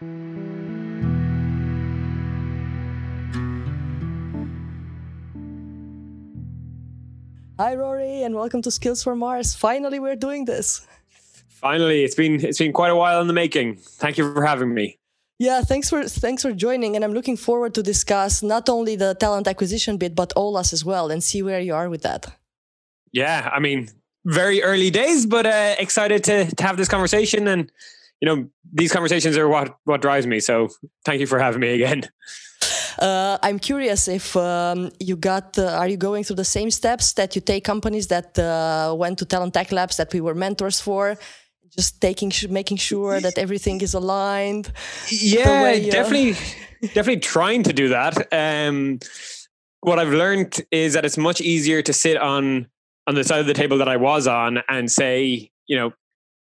Hi, Rory, and welcome to Skills for Mars. Finally, we're doing this. Finally, it's been it's been quite a while in the making. Thank you for having me. Yeah, thanks for thanks for joining, and I'm looking forward to discuss not only the talent acquisition bit, but OLAS as well, and see where you are with that. Yeah, I mean, very early days, but uh, excited to to have this conversation, and you know, these conversations are what what drives me. So, thank you for having me again. Uh, I'm curious if um, you got, uh, are you going through the same steps that you take companies that uh, went to Talent Tech Labs that we were mentors for? Just taking, making sure that everything is aligned. Yeah, way, definitely, definitely trying to do that. Um, what I've learned is that it's much easier to sit on on the side of the table that I was on and say, you know,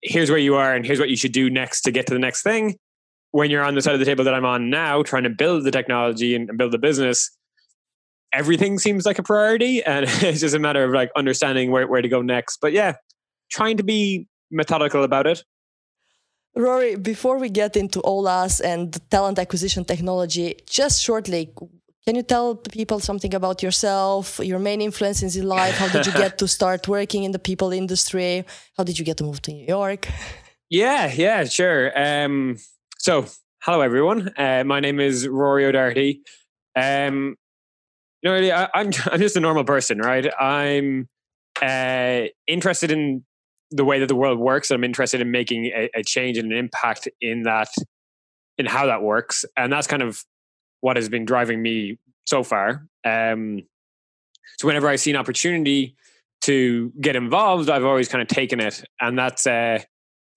here's where you are and here's what you should do next to get to the next thing when you're on the side of the table that I'm on now, trying to build the technology and build the business, everything seems like a priority. And it's just a matter of like understanding where, where to go next. But yeah, trying to be methodical about it. Rory, before we get into OLAS and talent acquisition technology, just shortly, can you tell people something about yourself, your main influences in life? How did you get to start working in the people industry? How did you get to move to New York? Yeah, yeah, sure. Um, so, hello everyone. Uh, my name is Rory O'Doherty. Um, you know, really, I, am I'm, I'm just a normal person, right? I'm uh, interested in the way that the world works. I'm interested in making a, a change and an impact in that, in how that works, and that's kind of what has been driving me so far. Um, so, whenever I see an opportunity to get involved, I've always kind of taken it, and that's uh,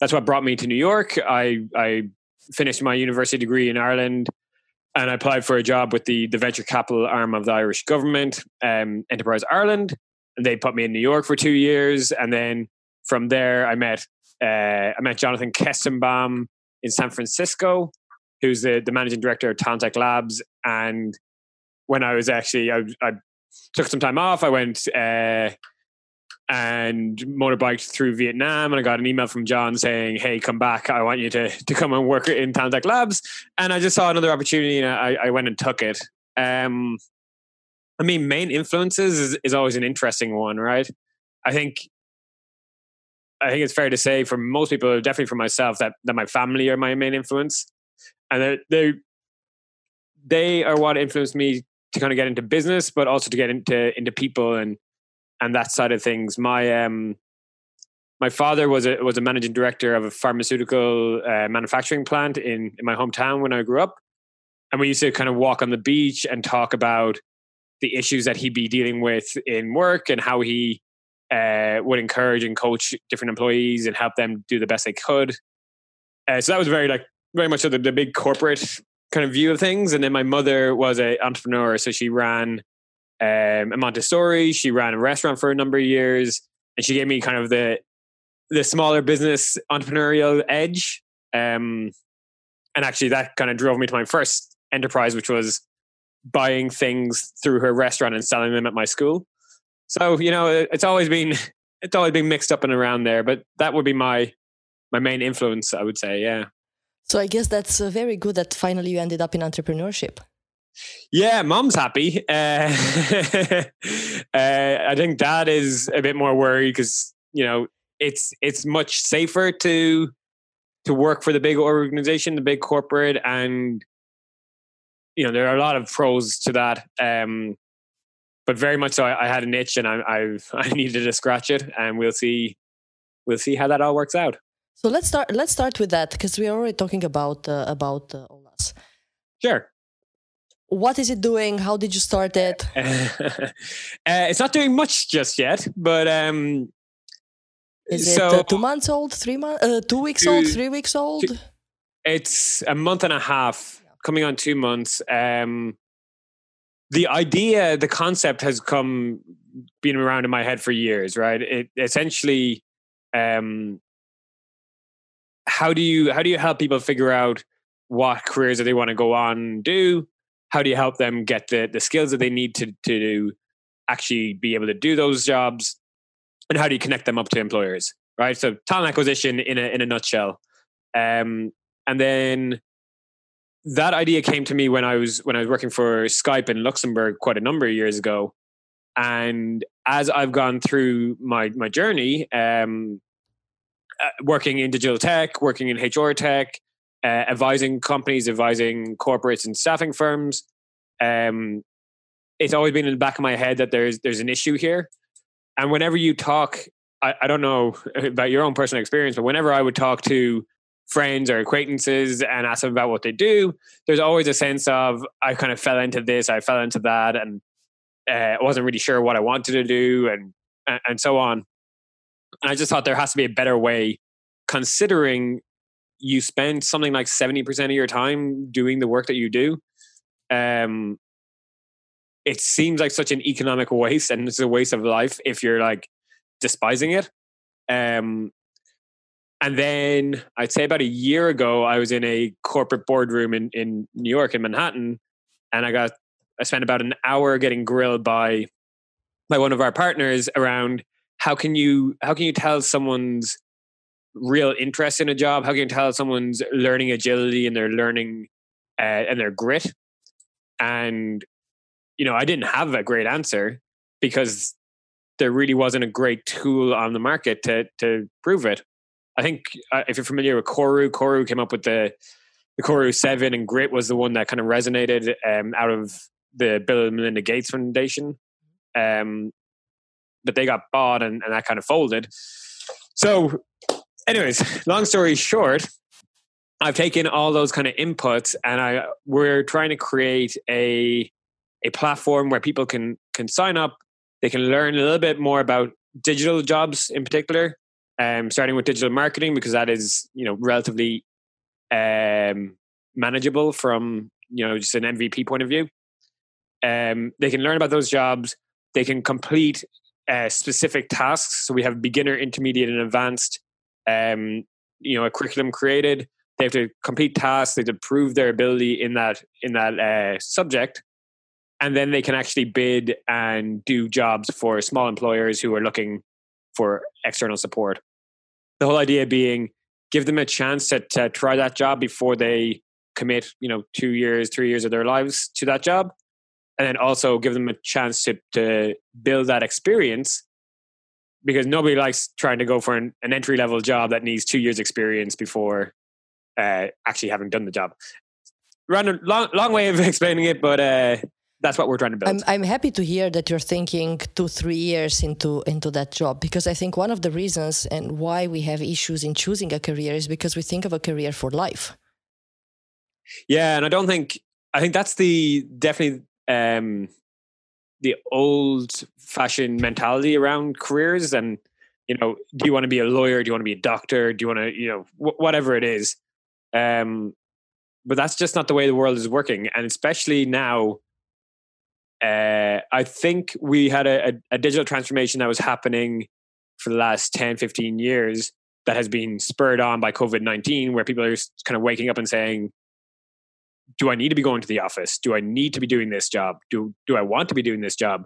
that's what brought me to New York. I I finished my university degree in Ireland and I applied for a job with the, the venture capital arm of the Irish government, um, Enterprise Ireland. And they put me in New York for two years. And then from there, I met uh, I met Jonathan Kestenbaum in San Francisco, who's the, the managing director of Talent Tech Labs. And when I was actually, I, I took some time off. I went uh, and motorbiked through Vietnam. And I got an email from John saying, "Hey, come back! I want you to to come and work in Talent Tech Labs." And I just saw another opportunity, and I, I went and took it. Um, I mean, main influences is, is always an interesting one, right? I think I think it's fair to say for most people, definitely for myself, that that my family are my main influence, and they they are what influenced me to kind of get into business, but also to get into into people and and that side of things. My um, my father was a was a managing director of a pharmaceutical uh, manufacturing plant in in my hometown when I grew up, and we used to kind of walk on the beach and talk about the issues that he'd be dealing with in work and how he uh, would encourage and coach different employees and help them do the best they could. Uh, so that was very like very much of the, the big corporate kind of view of things. And then my mother was an entrepreneur, so she ran um, at Montessori. She ran a restaurant for a number of years, and she gave me kind of the the smaller business entrepreneurial edge. Um, and actually, that kind of drove me to my first enterprise, which was buying things through her restaurant and selling them at my school. So you know, it's always been it's always been mixed up and around there, but that would be my my main influence, I would say. Yeah. So I guess that's uh, very good that finally you ended up in entrepreneurship. Yeah, mom's happy. Uh, uh, I think dad is a bit more worried because you know it's it's much safer to to work for the big organization, the big corporate, and you know there are a lot of pros to that. Um, but very much so, I, I had an itch and I, I've I needed to scratch it, and we'll see we'll see how that all works out. So let's start. Let's start with that because we're already talking about uh, about uh, OLAS. Sure what is it doing? How did you start it? uh, it's not doing much just yet, but um, is so, it uh, two months old, three months, uh, two weeks two, old, three weeks old? Two, it's a month and a half, coming on two months. Um, the idea, the concept has come, been around in my head for years, right? It essentially, um, how do you how do you help people figure out what careers that they want to go on do? how do you help them get the the skills that they need to to actually be able to do those jobs? And how do you connect them up to employers right? So talent acquisition in a in a nutshell. Um, and then that idea came to me when I was when I was working for Skype in Luxembourg quite a number of years ago, and as I've gone through my my journey, um, uh, working in digital tech, working in HR tech, uh, advising companies, advising corporates and staffing firms, um, it's always been in the back of my head that there's there's an issue here, and whenever you talk, I, I don't know about your own personal experience, but whenever I would talk to friends or acquaintances and ask them about what they do, there's always a sense of I kind of fell into this, I fell into that, and uh, I wasn't really sure what I wanted to do, and and so on. And I just thought there has to be a better way, considering you spend something like seventy percent of your time doing the work that you do. Um, it seems like such an economic waste, and it's a waste of life if you're like despising it. Um, and then I'd say about a year ago, I was in a corporate boardroom in, in New York, in Manhattan, and I got I spent about an hour getting grilled by by one of our partners around how can you how can you tell someone's real interest in a job? How can you tell someone's learning agility and their learning uh, and their grit? And you know, I didn't have a great answer because there really wasn't a great tool on the market to to prove it. I think uh, if you're familiar with Koru, Koru came up with the the Koru Seven, and Grit was the one that kind of resonated um, out of the Bill and Melinda Gates Foundation. Um, but they got bought, and, and that kind of folded. So, anyways, long story short, I've taken all those kind of inputs, and I we're trying to create a a platform where people can can sign up. They can learn a little bit more about digital jobs in particular, um, starting with digital marketing because that is you know relatively um, manageable from you know just an MVP point of view. Um, they can learn about those jobs. They can complete uh, specific tasks. So we have beginner, intermediate, and advanced. Um, you know, a curriculum created. They have to complete tasks. They have to prove their ability in that in that uh, subject, and then they can actually bid and do jobs for small employers who are looking for external support the whole idea being give them a chance to, to try that job before they commit you know two years three years of their lives to that job and then also give them a chance to to build that experience because nobody likes trying to go for an, an entry level job that needs two years experience before uh, actually having done the job random long long way of explaining it but uh, that's what we're trying to build. I'm, I'm happy to hear that you're thinking two, three years into into that job because I think one of the reasons and why we have issues in choosing a career is because we think of a career for life. Yeah, and I don't think I think that's the definitely um, the old fashioned mentality around careers and you know do you want to be a lawyer? Do you want to be a doctor? Do you want to you know wh- whatever it is. Um but that's just not the way the world is working. And especially now uh, I think we had a, a, a, digital transformation that was happening for the last 10, 15 years that has been spurred on by COVID 19, where people are kind of waking up and saying, Do I need to be going to the office? Do I need to be doing this job? Do, do I want to be doing this job?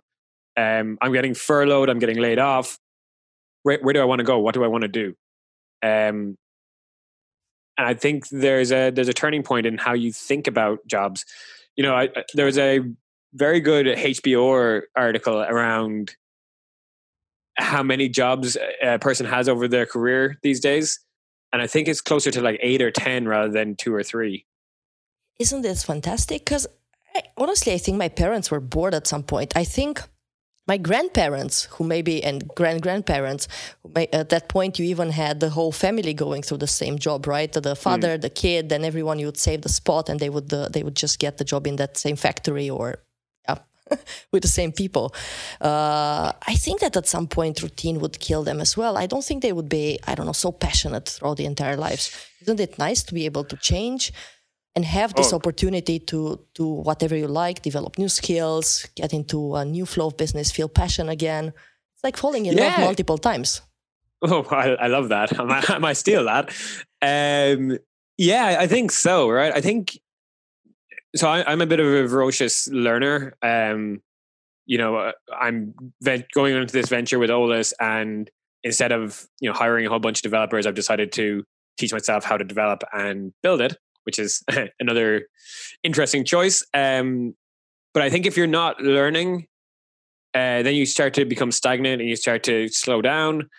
Um, I'm getting furloughed, I'm getting laid off. Where, where do I want to go? What do I want to do? Um, and I think there's a there's a turning point in how you think about jobs. You know, I, there was a very good HBO article around how many jobs a person has over their career these days. And I think it's closer to like eight or 10 rather than two or three. Isn't this fantastic? Because honestly, I think my parents were bored at some point. I think my grandparents, who maybe, and grand grandparents, at that point, you even had the whole family going through the same job, right? The father, mm. the kid, and everyone, you would save the spot and they would, uh, they would just get the job in that same factory or with the same people. Uh, I think that at some point routine would kill them as well. I don't think they would be, I don't know, so passionate throughout the entire lives. Isn't it nice to be able to change and have this oh. opportunity to do whatever you like, develop new skills, get into a new flow of business, feel passion again? It's like falling in yeah. love multiple times. Oh, I, I love that. I might, I might steal that. Um, yeah, I think so. Right. I think so I, am a bit of a ferocious learner. Um, you know, uh, I'm vent- going into this venture with Olas, and instead of you know hiring a whole bunch of developers, I've decided to teach myself how to develop and build it. Which is another interesting choice. Um, but I think if you're not learning, uh, then you start to become stagnant and you start to slow down,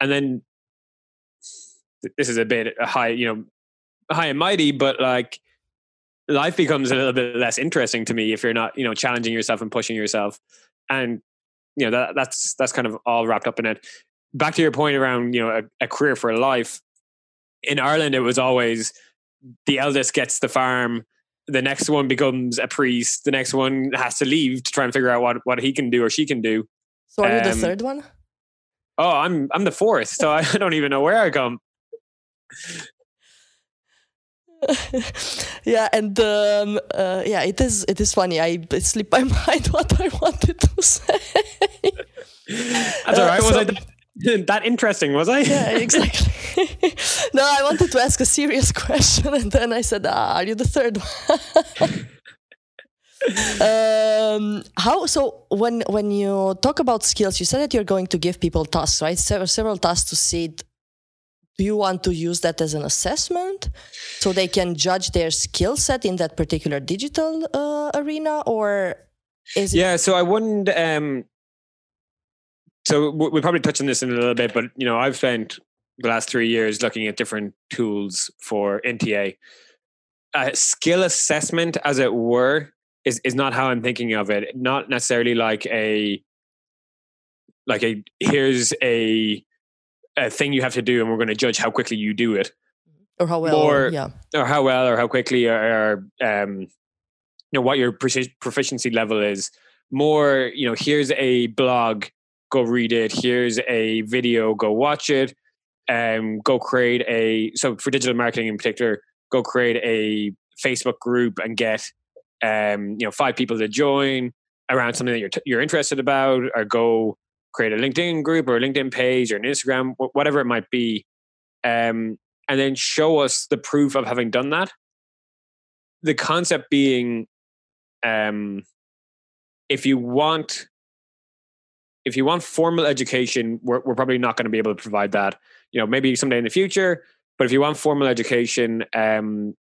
and then this is a bit high, you know, high and mighty, but like life becomes a little bit less interesting to me if you're not, you know, challenging yourself and pushing yourself. And you know that that's that's kind of all wrapped up in it. Back to your point around you know a, a career for life. In Ireland, it was always the eldest gets the farm the next one becomes a priest. The next one has to leave to try and figure out what, what he can do or she can do. So are um, you the um, third one? Oh, I'm I'm the fourth, so I don't even know where I come. yeah, and um, uh, yeah, it is it is funny. I slipped my mind what I wanted to say. That's all right. Uh, was so, I that, interesting? Was I? yeah, exactly. no, I wanted to ask a serious question, and then I said, ah, "Are you the third one?" um, how so when when you talk about skills you said that you're going to give people tasks right several, several tasks to see do you want to use that as an assessment so they can judge their skill set in that particular digital uh, arena or is yeah so i wouldn't um so we'll probably touch on this in a little bit but you know i've spent the last three years looking at different tools for NTA. Uh, skill assessment, as it were, is is not how I'm thinking of it. Not necessarily like a like a here's a a thing you have to do, and we're going to judge how quickly you do it, or how well, or, yeah, or how well, or how quickly, or, or um, you know what your proficiency level is. More, you know, here's a blog, go read it. Here's a video, go watch it um, go create a so for digital marketing in particular, go create a Facebook group and get um, you know five people to join around something that you're t- you're interested about, or go create a LinkedIn group or a LinkedIn page or an Instagram, whatever it might be, um, and then show us the proof of having done that. The concept being, um, if you want if you want formal education, we're, we're probably not going to be able to provide that. You know, maybe someday in the future. But if you want formal education, um,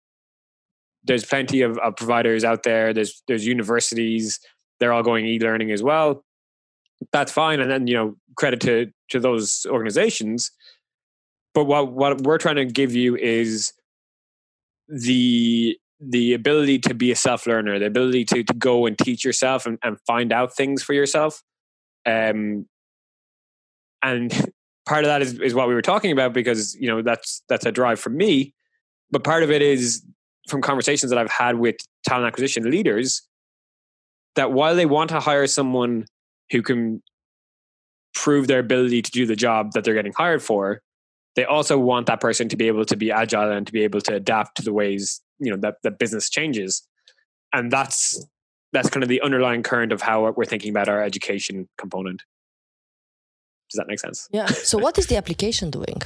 there's plenty of, of providers out there. There's there's universities. They're all going e-learning as well. That's fine, and then you know credit to to those organizations. But what what we're trying to give you is the the ability to be a self learner, the ability to to go and teach yourself and, and find out things for yourself. Um, and part of that is, is what we were talking about because you know that's that's a drive for me. But part of it is from conversations that I've had with talent acquisition leaders that while they want to hire someone who can prove their ability to do the job that they're getting hired for, they also want that person to be able to be agile and to be able to adapt to the ways you know that that business changes and that's that's kind of the underlying current of how we're thinking about our education component. Does that make sense? Yeah. So, what is the application doing?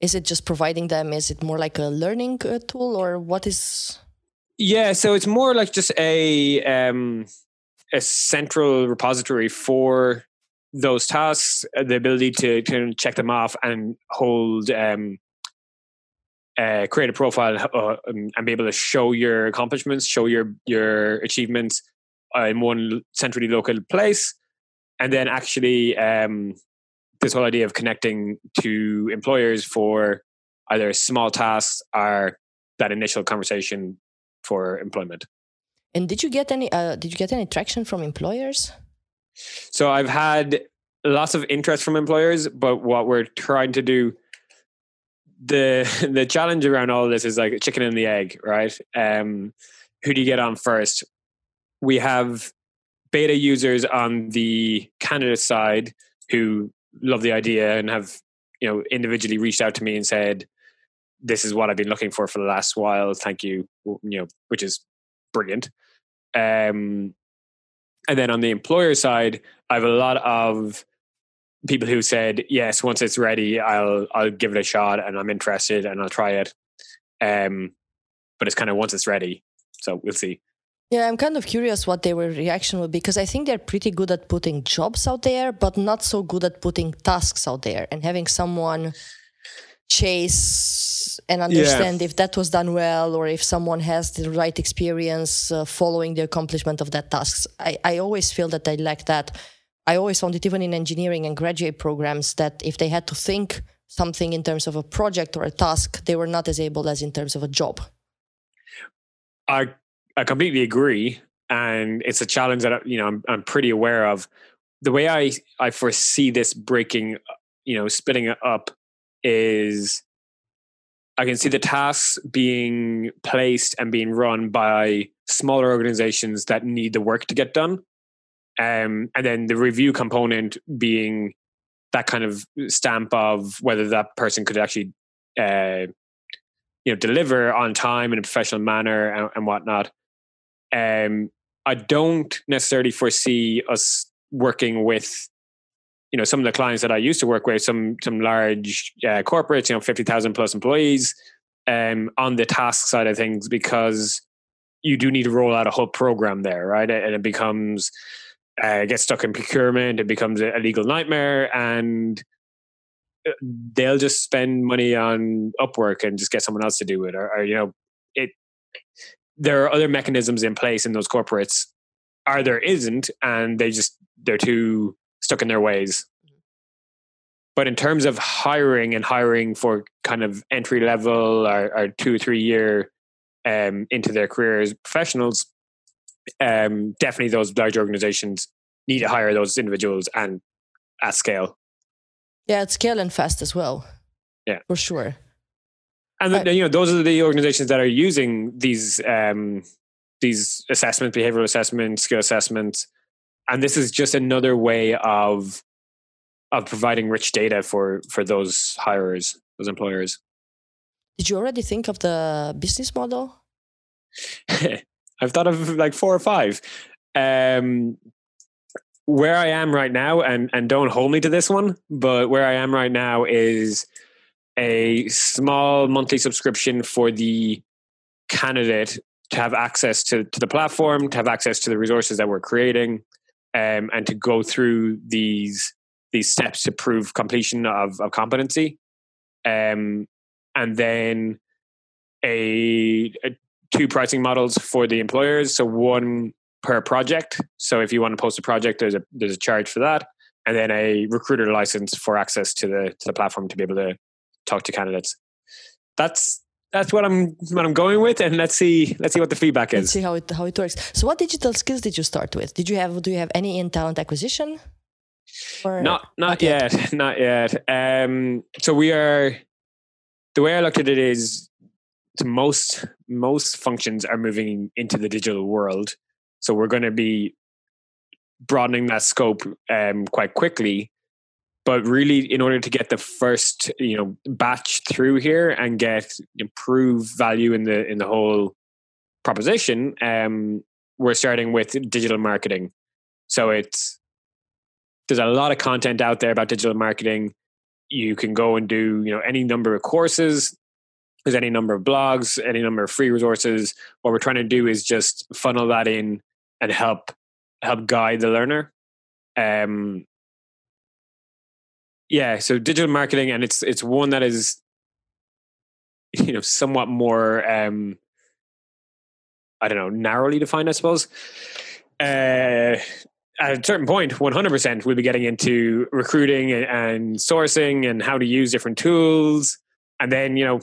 Is it just providing them? Is it more like a learning uh, tool, or what is? Yeah, so it's more like just a um, a central repository for those tasks, uh, the ability to, to check them off and hold um, uh, create a profile uh, um, and be able to show your accomplishments, show your your achievements, uh, in one centrally located place, and then actually um, this whole idea of connecting to employers for either small tasks or that initial conversation for employment. And did you get any? Uh, did you get any traction from employers? So I've had lots of interest from employers, but what we're trying to do the the challenge around all this is like chicken and the egg, right? Um, who do you get on first? We have beta users on the Canada side who love the idea and have you know individually reached out to me and said this is what i've been looking for for the last while. Thank you you know which is brilliant. Um and then on the employer side i have a lot of people who said yes once it's ready i'll i'll give it a shot and i'm interested and i'll try it. Um but it's kind of once it's ready so we'll see yeah, I'm kind of curious what their reaction would be because I think they're pretty good at putting jobs out there, but not so good at putting tasks out there and having someone chase and understand yeah. if that was done well or if someone has the right experience uh, following the accomplishment of that task. I, I always feel that I lack that. I always found it even in engineering and graduate programs that if they had to think something in terms of a project or a task, they were not as able as in terms of a job. I I completely agree, and it's a challenge that you know I'm I'm pretty aware of. The way I I foresee this breaking, you know, splitting up is I can see the tasks being placed and being run by smaller organizations that need the work to get done. Um, and then the review component being that kind of stamp of whether that person could actually, uh, you know, deliver on time in a professional manner and, and whatnot. Um, I don't necessarily foresee us working with you know some of the clients that I used to work with, some some large uh, corporates, you know, fifty thousand plus employees, um, on the task side of things because you do need to roll out a whole program there, right? And it becomes uh, gets stuck in procurement, it becomes a, legal nightmare, and uh, they'll just spend money on Upwork and just get someone else to do it, or, or you know, it. There are other mechanisms in place in those corporates, are there isn't, and they just they're too stuck in their ways. But in terms of hiring and hiring for kind of entry level or, or two or three year um, into their careers professionals, um, definitely those large organizations need to hire those individuals and at scale. Yeah, at scale and fast as well. Yeah, for sure. And the, you know, those are the organizations that are using these um, these assessments, behavioral assessments, skill assessments, and this is just another way of of providing rich data for for those hirers those employers. Did you already think of the business model? I've thought of like four or five. Um where i am right now and and don't hold me to this one but where i am right now is a small monthly subscription for the candidate to have access to, to the platform, to have access to the resources that we're creating, um, and to go through these these steps to prove completion of, of competency, um, and then a, a, two pricing models for the employers. So one per project. So if you want to post a project, there's a there's a charge for that, and then a recruiter license for access to the to the platform to be able to talk to candidates. That's that's what I'm what I'm going with, and let's see let's see what the feedback is. Let's see how it how it works. So, what digital skills did you start with? Did you have do you have any in talent acquisition? Or not not yet, yet. not yet. Um, so we are. The way I looked at it is, to most most functions are moving into the digital world, so we're going to be broadening that scope um, quite quickly but really in order to get the first you know batch through here and get improve value in the in the whole proposition um we're starting with digital marketing. So it's there's a lot of content out there about digital marketing. You can go and do you know any number of courses. There's any number of blogs any number of free resources. What we're trying to do is just funnel that in and help help guide the learner. Um yeah so digital marketing and it's it's one that is you know somewhat more um i don't know narrowly defined i suppose. Uh at a certain point 100% we'll be getting into recruiting and, sourcing and how to use different tools. And then you know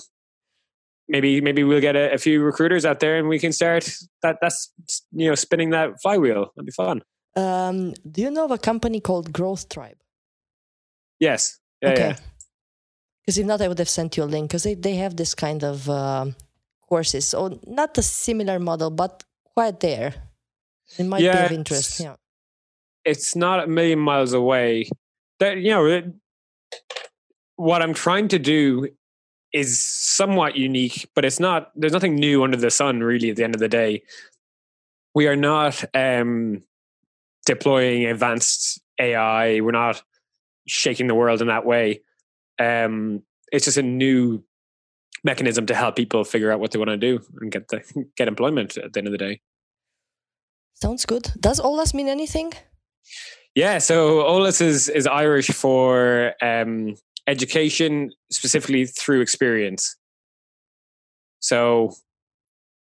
maybe maybe we'll get a, a, few recruiters out there and we can start that that's you know spinning that flywheel. That'd be fun. Um, do you know of a company called growth tribe Yes. Yeah, okay. Because if not, I would have sent you a link because they, they have this kind of uh, courses. So not a similar model, but quite there. It might yeah, be of interest. Yeah. It's not a million miles away. That you know, it, what I'm trying to do is somewhat unique, but it's not. There's nothing new under the sun, really. At the end of the day, we are not um, deploying advanced AI. We're not shaking the world in that way. Um, it's just a new mechanism to help people figure out what they want to do and get the get employment at the end of the day. Sounds good. Does OLAS mean anything? Yeah, so OLAS is is Irish for um, education specifically through experience. So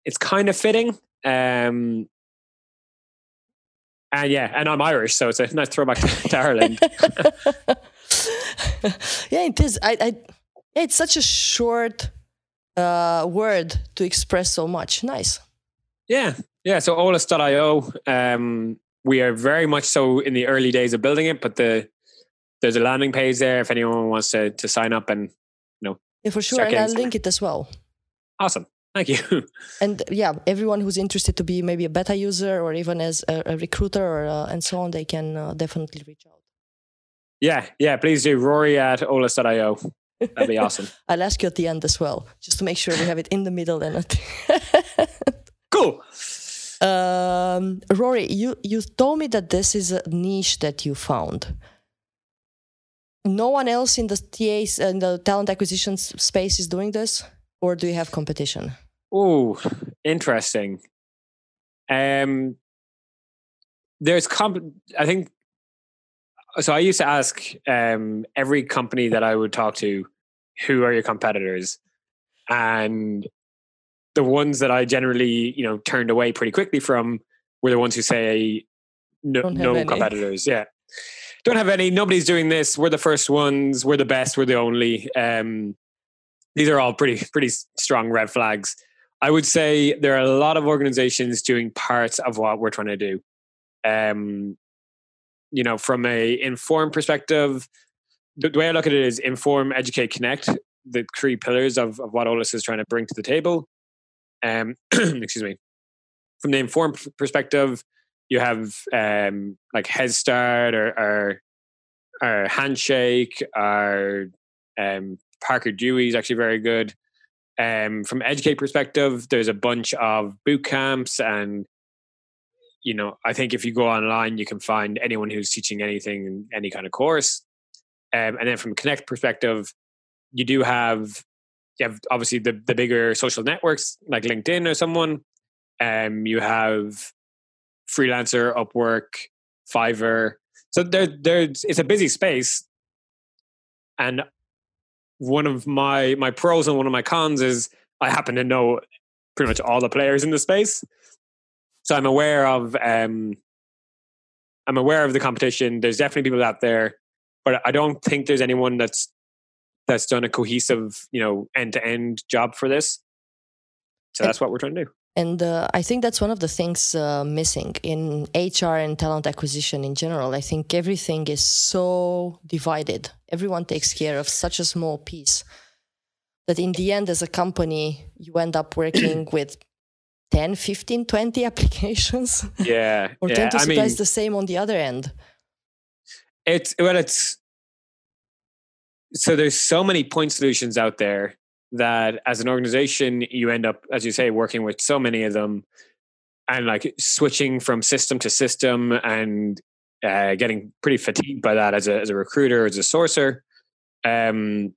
it's kind of fitting. Um, and yeah, and I'm Irish, so it's a nice throwback to, Ireland. yeah, it is. I, I, it's such a short uh, word to express so much. Nice. Yeah, yeah. So Olas.io, um, we are very much so in the early days of building it, but the there's a landing page there if anyone wants to to sign up and you know. Yeah, for sure, and I'll link it as well. Awesome. Thank you. and yeah, everyone who's interested to be maybe a beta user or even as a, a recruiter or uh, and so on, they can uh, definitely reach out. Yeah, yeah, please do. Rory at olas.io. That'd be awesome. I'll ask you at the end as well, just to make sure we have it in the middle and at Cool. Um, Rory, you, you told me that this is a niche that you found. No one else in the TAs and the talent acquisition space is doing this, or do you have competition? Oh, interesting. Um, there's comp. I think. So I used to ask um, every company that I would talk to, "Who are your competitors?" And the ones that I generally, you know, turned away pretty quickly from were the ones who say no, no competitors. Yeah, don't have any. Nobody's doing this. We're the first ones. We're the best. We're the only. Um, these are all pretty pretty strong red flags. I would say there are a lot of organizations doing parts of what we're trying to do. Um, you know, from a informed perspective, the, the way I look at it is inform, educate, connect. The three pillars of, of what Olas is trying to bring to the table. Um, excuse me. From the informed perspective, you have um, like Head Start or, or, or Handshake or um, Parker Dewey is actually very good. Um, from educate perspective, there's a bunch of boot camps and you know, I think if you go online, you can find anyone who's teaching anything, any kind of course. Um, and then from Connect perspective, you do have you have obviously the the bigger social networks like LinkedIn or someone. Um, you have freelancer, Upwork, Fiverr. So there, there's it's a busy space, and one of my my pros and one of my cons is I happen to know pretty much all the players in the space, so I'm aware of um, I'm aware of the competition. There's definitely people out there, but I don't think there's anyone that's that's done a cohesive, you know, end to end job for this. So that's what we're trying to do. And uh, I think that's one of the things uh, missing in HR and talent acquisition in general. I think everything is so divided. Everyone takes care of such a small piece that in the end, as a company, you end up working with 10, 15, 20 applications. Yeah. or yeah. 10 to I mean, the same on the other end. It's, well, it's, so there's so many point solutions out there that as an organization you end up as you say working with so many of them and like switching from system to system and uh, getting pretty fatigued by that as a as a recruiter as a sourcer. Um,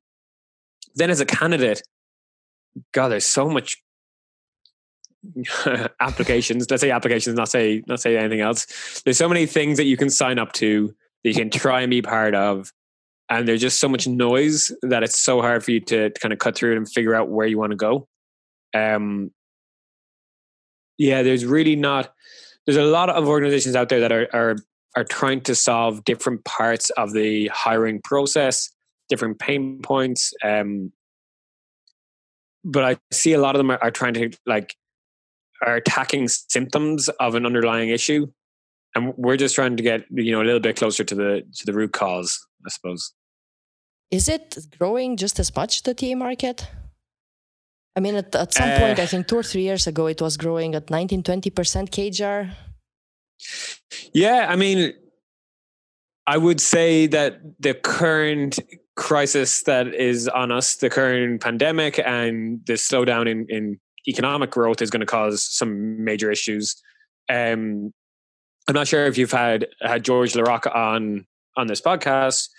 then as a candidate god there's so much applications. Let's say applications not say not say anything else. There's so many things that you can sign up to that you can try and be part of and there's just so much noise that it's so hard for you to, to kind of cut through it and figure out where you want to go. Um, yeah, there's really not. There's a lot of organizations out there that are are are trying to solve different parts of the hiring process, different pain points. Um, but I see a lot of them are, are trying to like are attacking symptoms of an underlying issue, and we're just trying to get you know a little bit closer to the to the root cause, I suppose. Is it growing just as much, the TA market? I mean, at, at some uh, point, I think two or three years ago, it was growing at 19, 20% CAGR. Yeah, I mean, I would say that the current crisis that is on us, the current pandemic and the slowdown in, in economic growth is going to cause some major issues. Um, I'm not sure if you've had had George Larocque on on this podcast,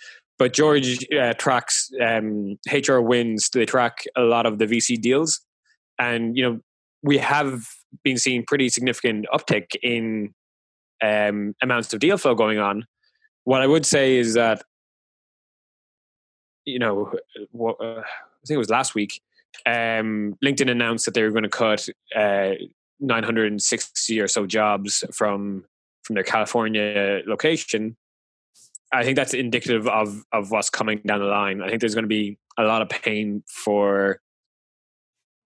but George uh, tracks um, HR wins. They track a lot of the VC deals, and you know we have been seeing pretty significant uptick in um, amounts of deal flow going on. What I would say is that you know, what, uh, I think it was last week. Um, LinkedIn announced that they were going to cut uh, 960 or so jobs from from their California location. I think that's indicative of of what's coming down the line. I think there's going to be a lot of pain for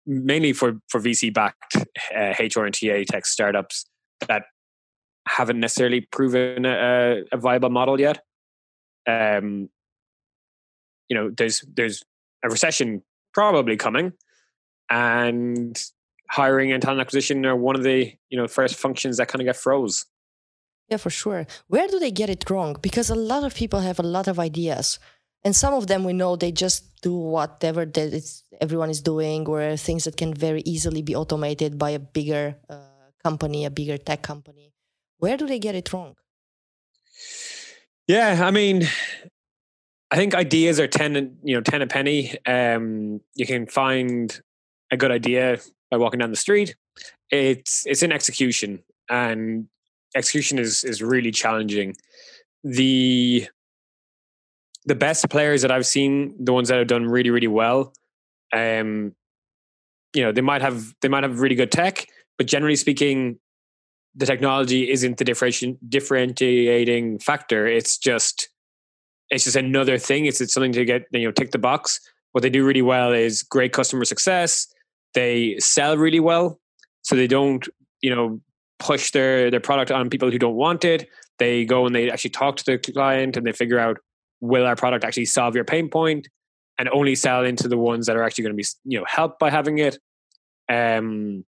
mainly for for VC backed uh, HR and TA tech startups that haven't necessarily proven a, a viable model yet. Um, you know, there's there's a recession probably coming, and hiring and talent acquisition are one of the you know first functions that kind of get froze. Yeah, for sure. Where do they get it wrong? Because a lot of people have a lot of ideas, and some of them we know they just do whatever that everyone is doing, or things that can very easily be automated by a bigger uh, company, a bigger tech company. Where do they get it wrong? Yeah, I mean, I think ideas are ten, you know, ten a penny. Um, you can find a good idea by walking down the street. It's it's in execution, and execution is is really challenging. The the best players that I've seen, the ones that have done really really well, um, you know, they might have they might have really good tech, but generally speaking, the technology isn't the differenti- differentiating factor. It's just it's just another thing. It's, it's something to get you know tick the box. What they do really well is great customer success. They sell really well, so they don't you know push their their product on people who don't want it. They go and they actually talk to the client and they figure out will our product actually solve your pain point, and only sell into the ones that are actually going to be you know helped by having it. Um,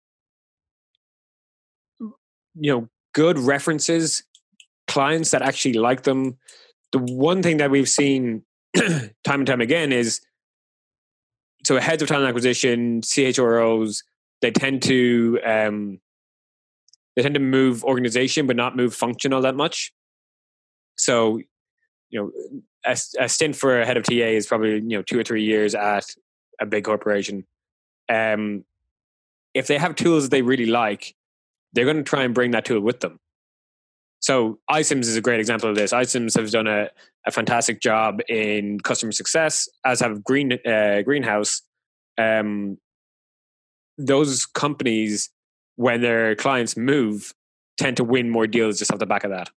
you know good references clients that actually like them the one thing that we've seen time and time again is so heads of talent acquisition chros they tend to um, they tend to move organization but not move functional that much so you know a, a stint for a head of ta is probably you know two or three years at a big corporation um, if they have tools they really like they're going to try and bring that tool with them. So iCIMS is a great example of this. iCIMS has done a, a fantastic job in customer success, as have Green uh, Greenhouse. Um, those companies, when their clients move, tend to win more deals just off the back of that.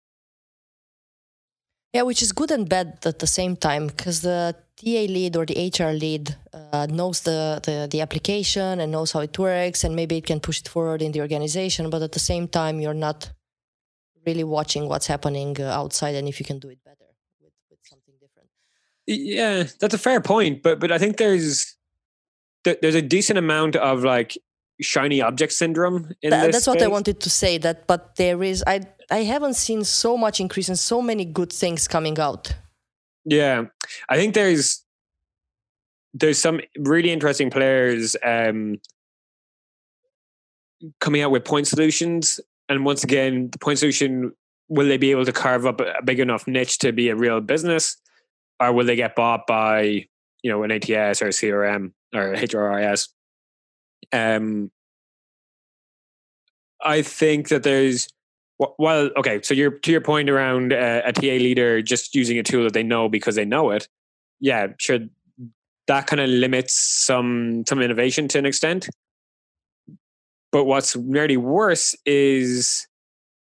Yeah, which is good and bad at the same time because the TA lead or the HR lead uh, knows the, the, the application and knows how it works, and maybe it can push it forward in the organization. But at the same time, you're not really watching what's happening uh, outside and if you can do it better with, with something different. Yeah, that's a fair point, but but I think there's there's a decent amount of like shiny object syndrome in Th- this. That's space. what I wanted to say. That, but there is I I haven't seen so much increase and so many good things coming out. Yeah, I think there's there's some really interesting players um, coming out with point solutions, and once again, the point solution will they be able to carve up a big enough niche to be a real business, or will they get bought by you know an ATS or a CRM or HRIS? Um, I think that there's well, okay. So you're to your point around uh, a TA leader just using a tool that they know because they know it. Yeah, sure. That kind of limits some some innovation to an extent. But what's nearly worse is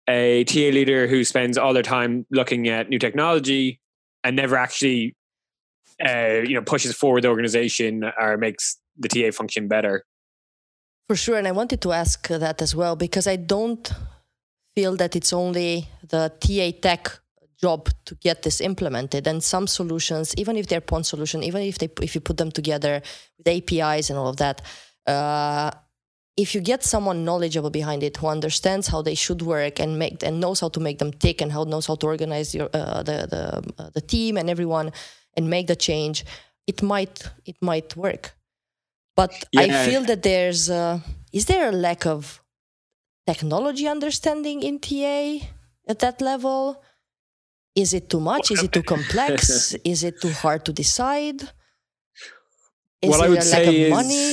a TA leader who spends all their time looking at new technology and never actually, uh, you know, pushes forward the organization or makes the TA function better. For sure, and I wanted to ask that as well because I don't feel that it's only the TA tech job to get this implemented and some solutions even if they're point solution even if they if you put them together with apis and all of that uh, if you get someone knowledgeable behind it who understands how they should work and make and knows how to make them tick and how knows how to organize your uh, the the uh, the team and everyone and make the change it might it might work but yeah. i feel that there's uh, is there a lack of technology understanding in TA at that level? Is it too much? Is it too complex? is it too hard to decide? Is what I would say is, money?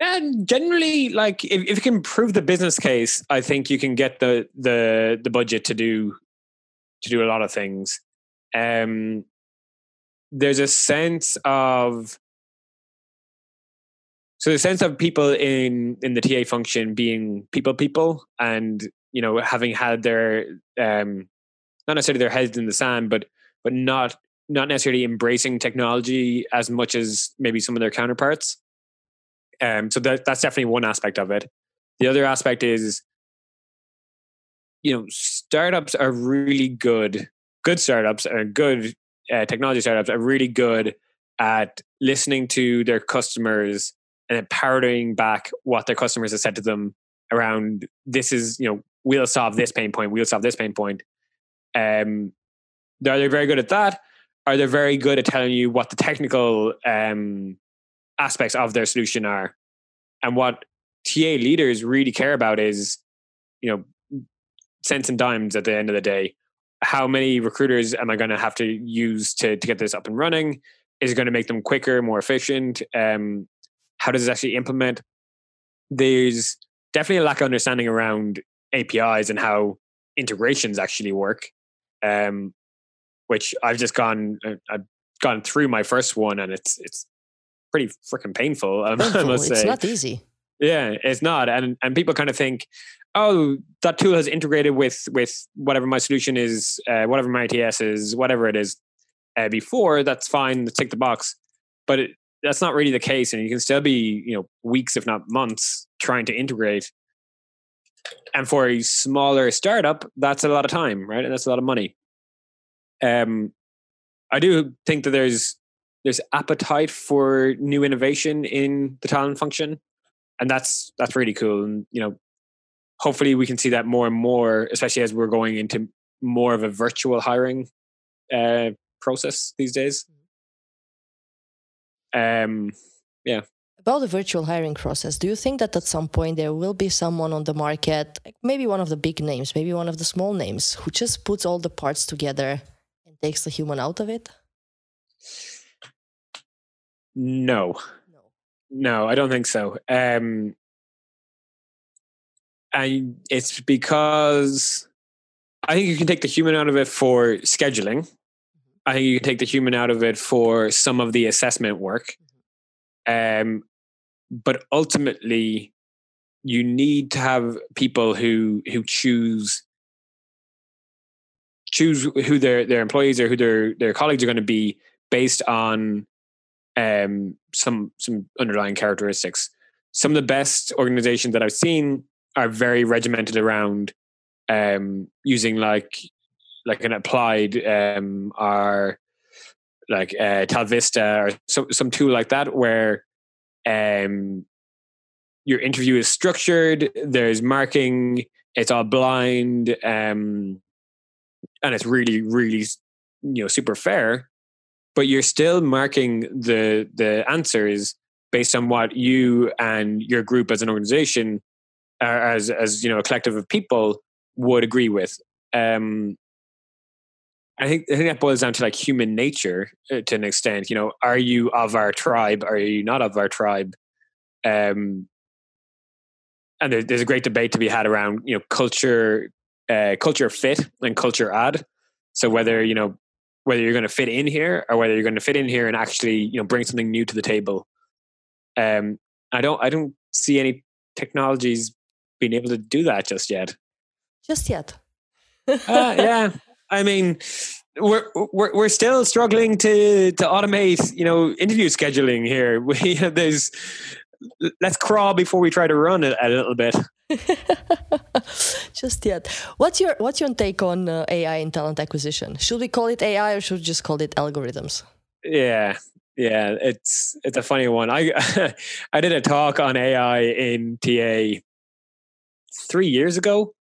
and generally, like if, if you can prove the business case, I think you can get the the the budget to do to do a lot of things. Um, there's a sense of so the sense of people in in the TA function being people people and you know having had their um not necessarily their heads in the sand but but not not necessarily embracing technology as much as maybe some of their counterparts. Um so that that's definitely one aspect of it. The other aspect is you know startups are really good good startups are good uh, technology startups are really good at listening to their customers and then parroting back what their customers have said to them around this is you know we'll solve this pain point we'll solve this pain point um are they very good at that are they very good at telling you what the technical um aspects of their solution are and what ta leaders really care about is you know cents and dimes at the end of the day how many recruiters am I going to have to use to, to get this up and running? Is it going to make them quicker, more efficient? Um, how does it actually implement? There's definitely a lack of understanding around APIs and how integrations actually work. Um, which I've just gone, uh, I've gone through my first one, and it's it's pretty freaking painful. I must say, it's not easy. Yeah, it's not, and and people kind of think, oh, that tool has integrated with with whatever my solution is, uh, whatever my ATS is, whatever it is uh, before. That's fine. Tick the box, but it, that's not really the case, and you can still be you know weeks, if not months, trying to integrate. And for a smaller startup, that's a lot of time, right? And that's a lot of money. Um, I do think that there's there's appetite for new innovation in the talent function and that's that's really cool and you know hopefully we can see that more and more especially as we're going into more of a virtual hiring uh, process these days um yeah about the virtual hiring process do you think that at some point there will be someone on the market maybe one of the big names maybe one of the small names who just puts all the parts together and takes the human out of it no no, I don't think so. Um, and it's because I think you can take the human out of it for scheduling. I think you can take the human out of it for some of the assessment work. Mm-hmm. Um, but ultimately, you need to have people who who choose choose who their their employees or who their their colleagues are going to be based on um, some some underlying characteristics. Some of the best organizations that I've seen are very regimented around um, using like like an applied um, or like uh, Talvista or some some tool like that where um, your interview is structured. There's marking. It's all blind, um, and it's really really you know super fair but you're still marking the the answers based on what you and your group as an organization uh, as as you know a collective of people would agree with um I think I think that boils down to like human nature uh, to an extent. You know, are you of our tribe? Are you not of our tribe? Um, and there, there's a great debate to be had around you know culture, uh, culture fit and culture add. So whether you know whether you're going to fit in here or whether you're going to fit in here and actually you know bring something new to the table um i don't i don't see any technologies being able to do that just yet just yet uh, yeah i mean we're, we're we're still struggling to to automate you know interview scheduling here we there's let's crawl before we try to run it a little bit just yet. What's your what's your take on uh, AI in talent acquisition? Should we call it AI or should we just call it algorithms? Yeah, yeah, it's it's a funny one. I I did a talk on AI in TA three years ago,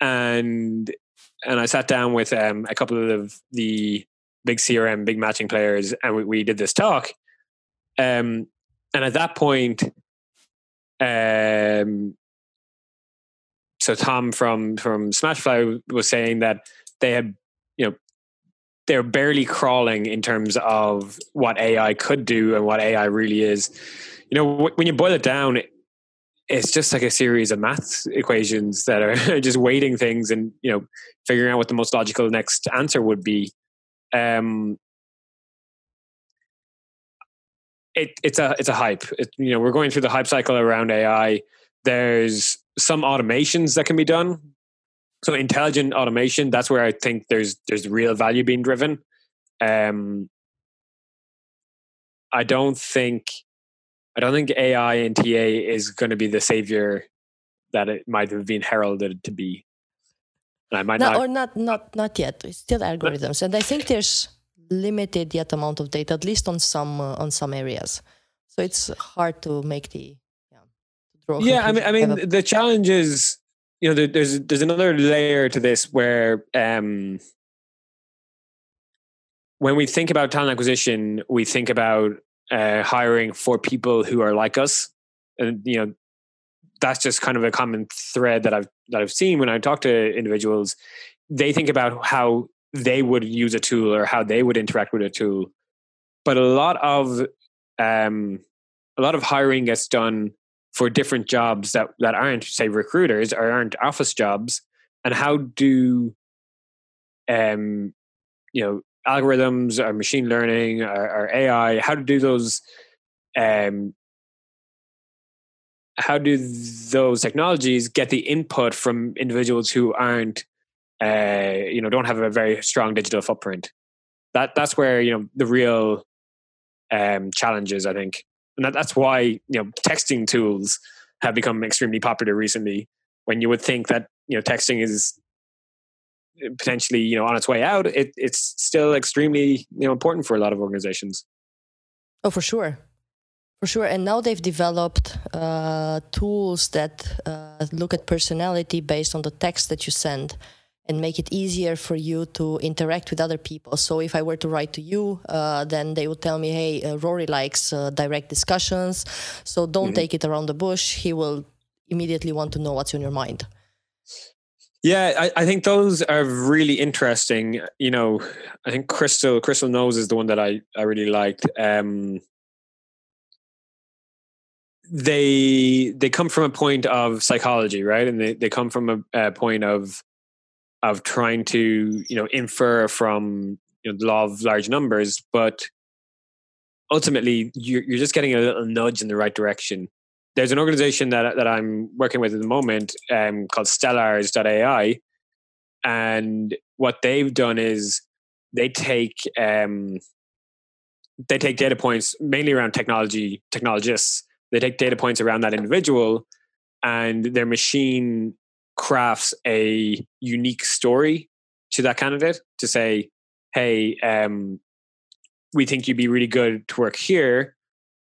and and I sat down with um, a couple of the big CRM, big matching players, and we, we did this talk. Um, and at that point, um, so Tom from from Smashfly was saying that they had you know they're barely crawling in terms of what AI could do and what AI really is. You know, when you boil it down, it's just like a series of math equations that are just weighting things and you know figuring out what the most logical next answer would be. Um, it, it's a it's a hype. It, you know, we're going through the hype cycle around AI. There's some automations that can be done. So intelligent automation, that's where I think there's there's real value being driven. Um, I don't think I don't think AI and TA is going to be the savior that it might have been heralded to be. I might no, not, or not, not, not yet. It's still algorithms, and I think there's limited yet amount of data, at least on some uh, on some areas. So it's hard to make the yeah. Draw yeah, I mean, I mean, a, the challenge is, you know, there's there's another layer to this where um, when we think about talent acquisition, we think about uh, hiring for people who are like us, and you know, that's just kind of a common thread that I've that I've seen when I talk to individuals. They think about how they would use a tool or how they would interact with a tool, but a lot of um, a lot of hiring gets done for different jobs that that aren't say recruiters or aren't office jobs. And how do um, you know algorithms or machine learning or, AI? How to do those um, how do those technologies get the input from individuals who aren't uh, you know don't have a very strong digital footprint that that's where you know the real um, challenges i think and that, that's why you know texting tools have become extremely popular recently when you would think that you know texting is potentially you know on its way out it, it's still extremely you know important for a lot of organizations oh for sure for sure, and now they've developed uh, tools that uh, look at personality based on the text that you send and make it easier for you to interact with other people. So if I were to write to you, uh, then they would tell me, "Hey, uh, Rory likes uh, direct discussions, so don't mm-hmm. take it around the bush. He will immediately want to know what's on your mind." Yeah, I, I, think those are really interesting. You know, I think Crystal Crystal Knows is the one that I, I really liked. Um, they they come from a point of psychology, right? And they, they come from a, a point of of trying to you know infer from you know, the law of large numbers, but ultimately you're, you're just getting a little nudge in the right direction. There's an organization that that I'm working with at the moment um, called Stellares.ai, and what they've done is they take um, they take data points mainly around technology technologists. They take data points around that individual and their machine crafts a unique story to that candidate to say hey um, we think you'd be really good to work here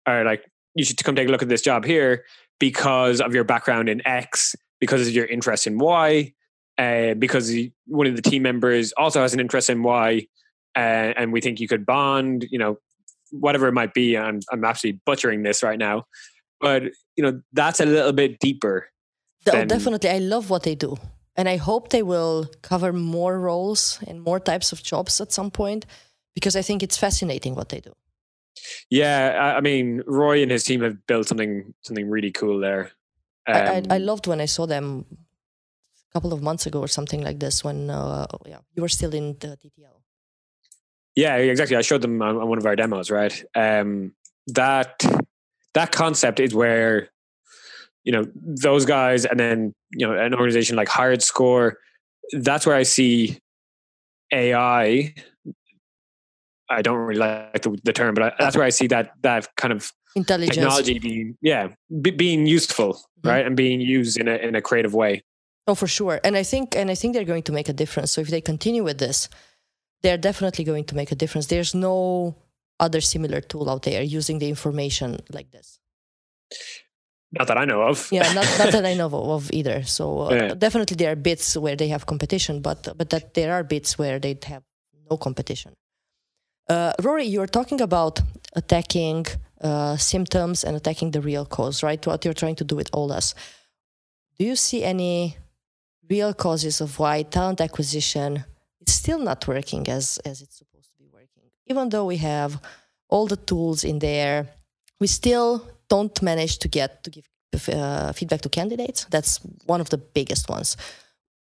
or like you should come take a look at this job here because of your background in x because of your interest in y uh, because one of the team members also has an interest in y uh, and we think you could bond you know whatever it might be. I'm, I'm absolutely butchering this right now but you know that's a little bit deeper than... definitely. I love what they do and i hope they will cover more roles and more types of jobs at some point because i think it's fascinating what they do yeah i mean roy and his team have built something something really cool there. Um, I, I, I, loved when i saw them a couple of months ago or something like this when uh, yeah you were still in the ttl yeah exactly. I showed them on, on one of our demos right? Um, that that concept is where you know those guys and then you know an organization like HiredScore. that's where i see ai i don't really like the, the term but I, that's where i see that that kind of Intelligence. technology being yeah be, being useful mm-hmm. right and being used in a in a creative way oh for sure and i think and i think they're going to make a difference so if they continue with this they're definitely going to make a difference there's no other similar tool out there using the information like this? Not that I know of. yeah, not, not that I know of either. So uh, yeah. definitely there are bits where they have competition, but but that there are bits where they have no competition. Uh, Rory, you are talking about attacking uh, symptoms and attacking the real cause, right? What you're trying to do with OLAS. Do you see any real causes of why talent acquisition is still not working as as it's supposed? To be working? Even though we have all the tools in there, we still don't manage to get to give uh, feedback to candidates. That's one of the biggest ones.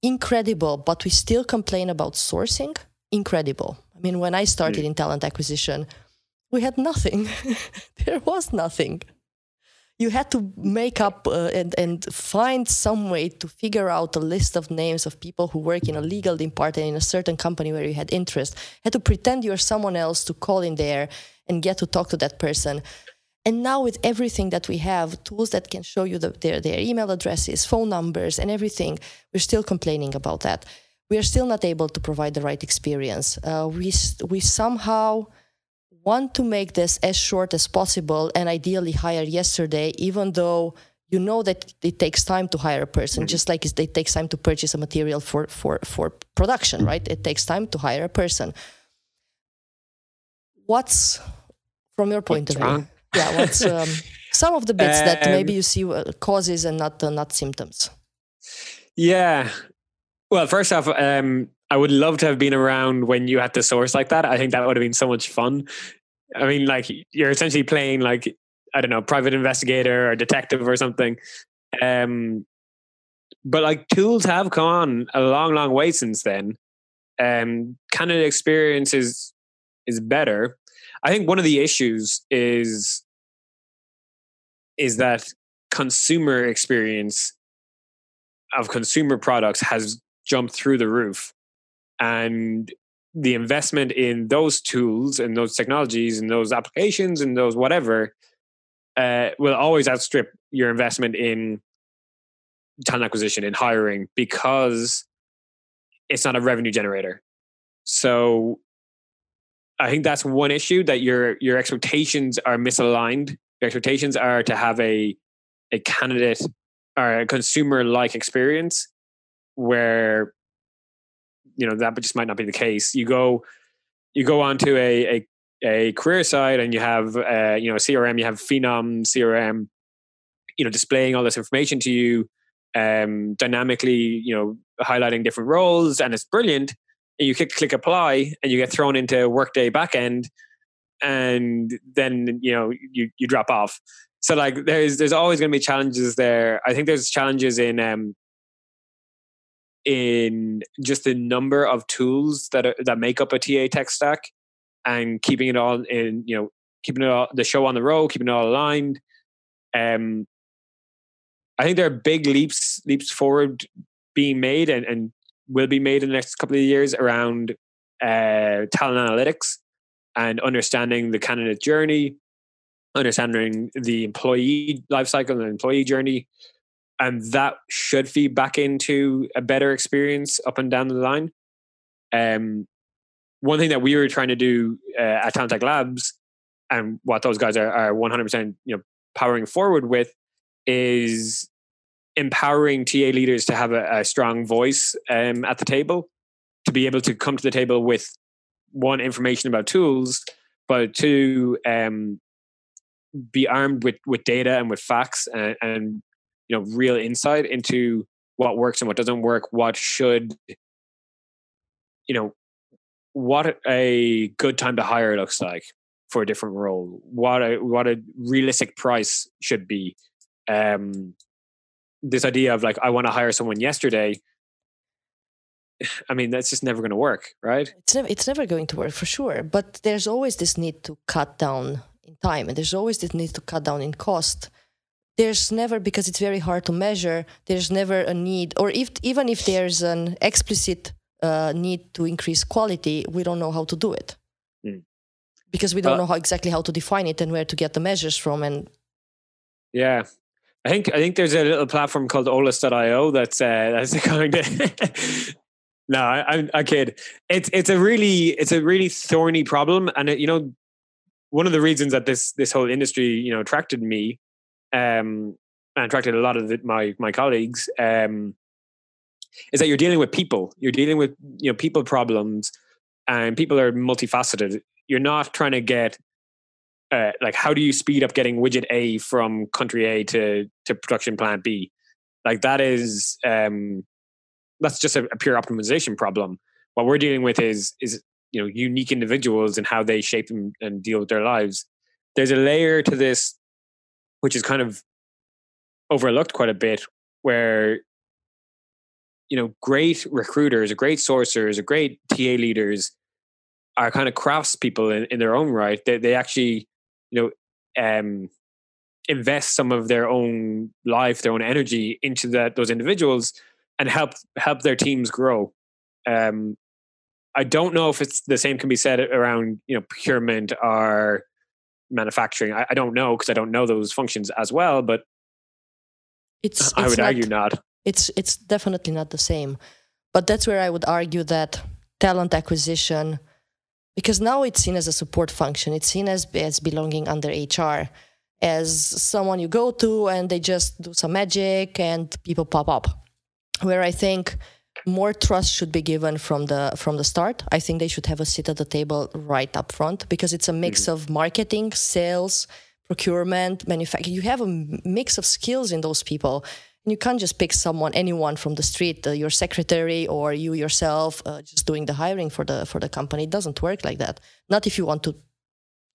Incredible, but we still complain about sourcing. Incredible. I mean, when I started mm. in talent acquisition, we had nothing. there was nothing. You had to make up uh, and, and find some way to figure out a list of names of people who work in a legal department in a certain company where you had interest. Had to pretend you're someone else to call in there and get to talk to that person. And now with everything that we have, tools that can show you the, their, their email addresses, phone numbers, and everything, we're still complaining about that. We are still not able to provide the right experience. Uh, we, we somehow want to make this as short as possible and ideally hire yesterday, even though you know that it takes time to hire a person, mm-hmm. just like it takes time to purchase a material for, for, for production, right? It takes time to hire a person. What's, from your point what's of view, yeah, what's um, some of the bits um, that maybe you see uh, causes and not uh, not symptoms? Yeah. Well, first off, um, I would love to have been around when you had to source like that. I think that would have been so much fun. I mean, like you're essentially playing like I don't know, private investigator or detective or something. Um, but like tools have come on a long, long way since then. Um, candidate experience is is better. I think one of the issues is is that consumer experience of consumer products has jumped through the roof, and the investment in those tools and those technologies and those applications and those whatever uh, will always outstrip your investment in talent acquisition in hiring because it's not a revenue generator. So I think that's one issue that your your expectations are misaligned. Your expectations are to have a a candidate or a consumer like experience where you know that just might not be the case. You go you go onto a a, a career site and you have uh, you know CRM, you have Phenom CRM, you know displaying all this information to you, um, dynamically you know highlighting different roles, and it's brilliant. And you click click apply, and you get thrown into Workday backend, and then you know you you drop off. So like there's there's always going to be challenges there. I think there's challenges in um, in just the number of tools that are, that make up a TA tech stack and keeping it all in, you know, keeping it all, the show on the road, keeping it all aligned. Um, I think there are big leaps leaps forward being made and, and will be made in the next couple of years around uh, talent analytics and understanding the candidate journey, understanding the employee lifecycle and employee journey, and that should feed back into a better experience up and down the line. Um, one thing that we were trying to do uh, at Talent Labs, and what those guys are, are 100% you know powering forward with, is empowering TA leaders to have a, a strong voice um, at the table, to be able to come to the table with one information about tools, but two um, be armed with with data and with facts and, and you know real insight into what works and what doesn't work what should you know what a good time to hire looks like for a different role what a what a realistic price should be. Um this idea of like i want to hire someone yesterday i mean that's just never going to work right? It's never it's never going to work for sure but there's always this need to cut down in time and there's always this need to cut down in cost there's never because it's very hard to measure there's never a need or if even if there's an explicit uh, need to increase quality we don't know how to do it. Mm. because we don't uh, know how exactly how to define it and where to get the measures from and yeah. I think i think there's a little platform called olas.io that's uh, that's kind of no I, I kid. It's it's a really it's a really thorny problem and it, you know one of the reasons that this this whole industry you know attracted me um, and attracted a lot of the, my my colleagues um, is that you're dealing with people. You're dealing with you know people problems, and people are multifaceted. You're not trying to get uh, like how do you speed up getting widget A from country A to to production plant B? Like that is um, that's just a, a pure optimization problem. What we're dealing with is is you know unique individuals and how they shape and, and deal with their lives. There's a layer to this which is kind of overlooked quite a bit, where you know great recruiters, great sourcers, a great TA leaders are kind of craftspeople in, in their own right. They they actually, you know, um, invest some of their own life, their own energy into that those individuals, and help help their teams grow. Um, I don't know if it's the same can be said around you know procurement or manufacturing. I, I don't know because I don't know those functions as well, but it's, I it's would not, argue not. it's it's definitely not the same but that's where i would argue that talent acquisition because now it's seen as a support function it's seen as as belonging under hr as someone you go to and they just do some magic and people pop up where i think more trust should be given from the from the start i think they should have a seat at the table right up front because it's a mix of marketing sales procurement manufacturing you have a mix of skills in those people and you can't just pick someone anyone from the street uh, your secretary or you yourself uh, just doing the hiring for the for the company it doesn't work like that not if you want to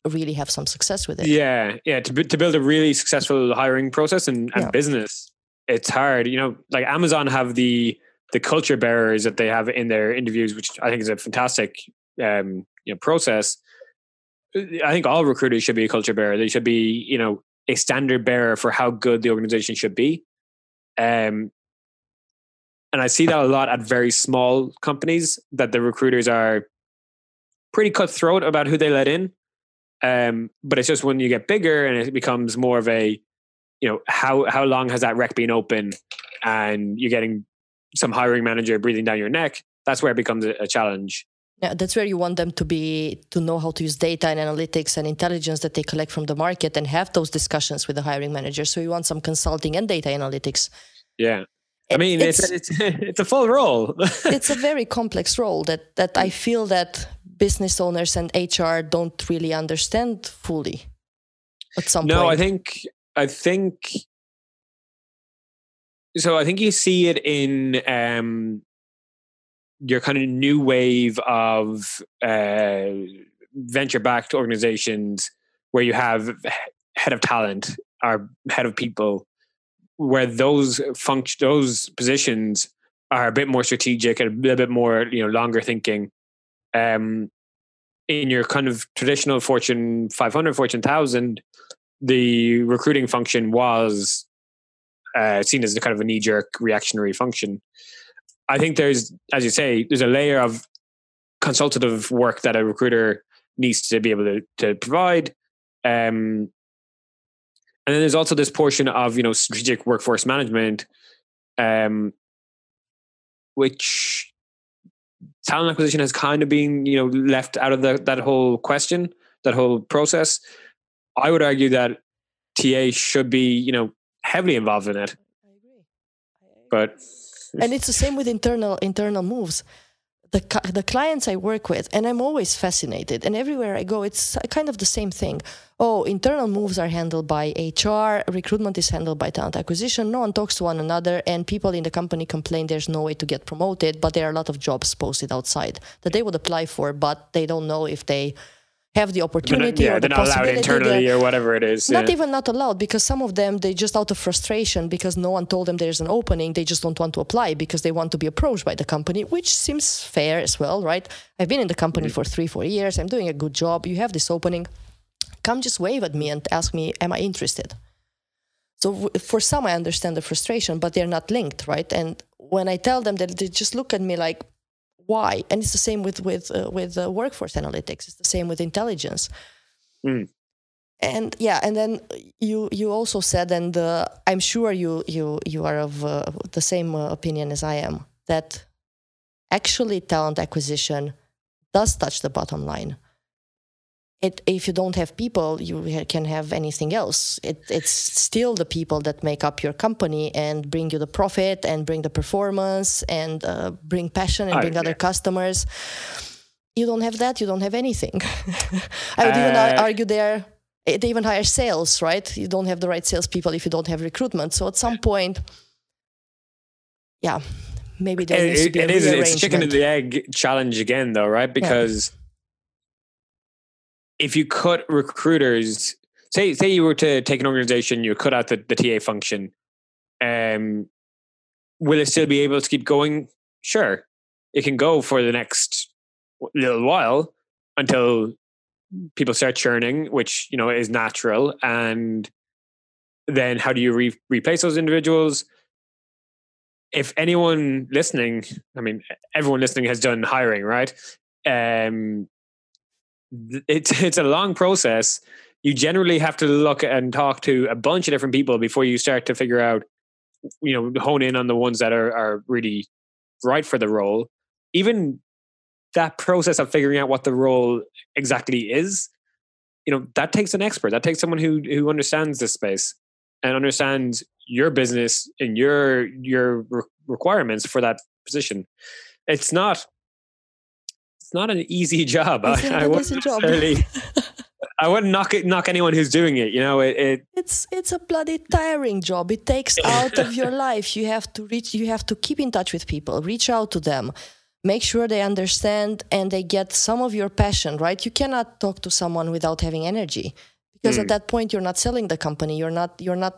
really have some success with it Yeah, yeah. To to build a really successful hiring process and, and Yeah. business, it's hard. You know, like Amazon have the the culture bearers that they have in their interviews, which I think is a fantastic um, you know process. I think all recruiters should be a culture bearer. They should be, you know, a standard bearer for how good the organization should be. Um, and I see that a lot at very small companies that the recruiters are pretty cutthroat about who they let in. Um, but it's just when you get bigger and it becomes more of a, you know, how how long has that rec been open, and you're getting some hiring manager breathing down your neck. That's where it becomes a, challenge. Yeah, that's where you want them to be to know how to use data and analytics and intelligence that they collect from the market and have those discussions with the hiring manager. So you want some consulting and data analytics. Yeah, I mean, it's it's it's a full role. it's a very complex role that that I feel that business owners and HR don't really understand fully. At some point. no, I think I think so. I think you see it in um, your kind of new wave of uh, venture-backed organizations where you have head of talent or head of people, where those function those positions are a bit more strategic and a little bit more you know longer thinking. Um, in your kind of traditional Fortune 500, Fortune 1000, the recruiting function was uh, seen as the kind of a knee jerk reactionary function. I think there's, as you say, there's a layer of consultative work that a recruiter needs to be able to, to provide. Um, and then there's also this portion of, you know, strategic workforce management, um, which talent acquisition has kind of been, you know, left out of the, that whole question, that whole process. I would argue that TA should be, you know, heavily involved in it. I agree. I agree. But and it's the same with internal internal moves the, the clients i work with and i'm always fascinated and everywhere i go it's kind of the same thing oh internal moves are handled by hr recruitment is handled by talent acquisition no one talks to one another and people in the company complain there's no way to get promoted but there are a lot of jobs posted outside that they would apply for but they don't know if they have the opportunity not, yeah, or the they're not allowed possibility internally or whatever it is. not yeah. even not allowed because some of them they just out of frustration because no one told them there's an opening they just don't want to apply because they want to be approached by the company which seems fair as well right i've been in the company mm-hmm. for three four years i'm doing a good job you have this opening come just wave at me and ask me am i interested so w- for some i understand the frustration but they're not linked right and when i tell them that they just look at me like why? And it's the same with with uh, with uh, workforce analytics. It's the same with intelligence. Mm. and yeah and then you you also said and uh, i'm sure you you you are of uh, the same uh, opinion as i am that actually talent acquisition does touch the bottom line it, if you don't have people you can have anything else. It, it's still the people that make up your company and bring you the profit and bring the performance and uh, bring passion and bring other yeah. customers. You don't have that you don't have anything. I would even Uh, ar- argue there eh, they even hire sales right? You don't have the right salespeople if you don't have recruitment. So at some point yeah maybe there needs to it, be a it is it's chicken and the egg challenge again though right? Because if you cut recruiters say say you were to take an organization you cut out the, the ta function um will it still be able to keep going sure it can go for the next little while until people start churning, which you know is natural, and then how do you re- replace those individuals? If anyone listening, I mean, everyone listening has done hiring, right? Um, it's it's a long process. You generally have to look and talk to a bunch of different people before you start to figure out, you know, hone in on the ones that are are really right for the role. Even that process of figuring out what the role exactly is, you know, that takes an expert. That takes someone who who understands this space and understands your business and your your re- requirements for that position. It's not it's not an easy job. It's I, I wouldn't job. I wouldn't knock it, knock anyone who's doing it. You know, it, it it's it's a bloody tiring job it takes out of your life you have to reach you have to keep in touch with people reach out to them make sure they understand and they get some of your passion right you cannot talk to someone without having energy because at Mm. that point you're not selling the company you're not you're not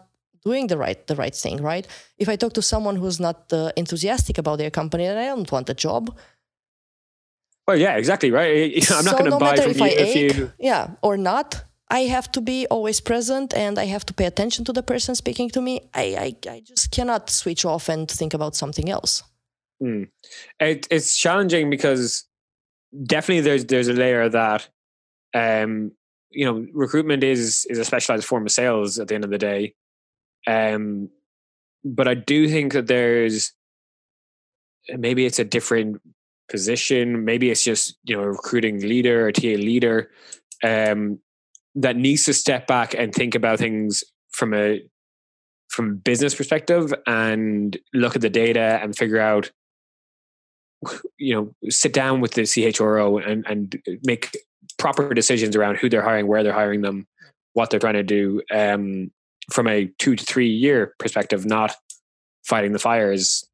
doing the right the right thing right if i talk to someone who's not uh, enthusiastic about their company then i don't want a job well, yeah, exactly right. I'm not So going to no buy from if you I if ache, you. yeah or not i have to be always present and i have to pay attention to the person speaking to me i i, I just cannot switch off and think about something else Hmm. It, it's challenging because definitely there's there's a layer that um you know recruitment is is a specialized form of sales at the end of the day um but i do think that there's maybe it's a different position. Maybe it's just you know a recruiting leader or TA leader um that needs to step back and think about things from a from a business perspective and look at the data and figure out you know sit down with the chro and and make proper decisions around who they're hiring where they're hiring them what they're trying to do um from a two to three year perspective not fighting the fires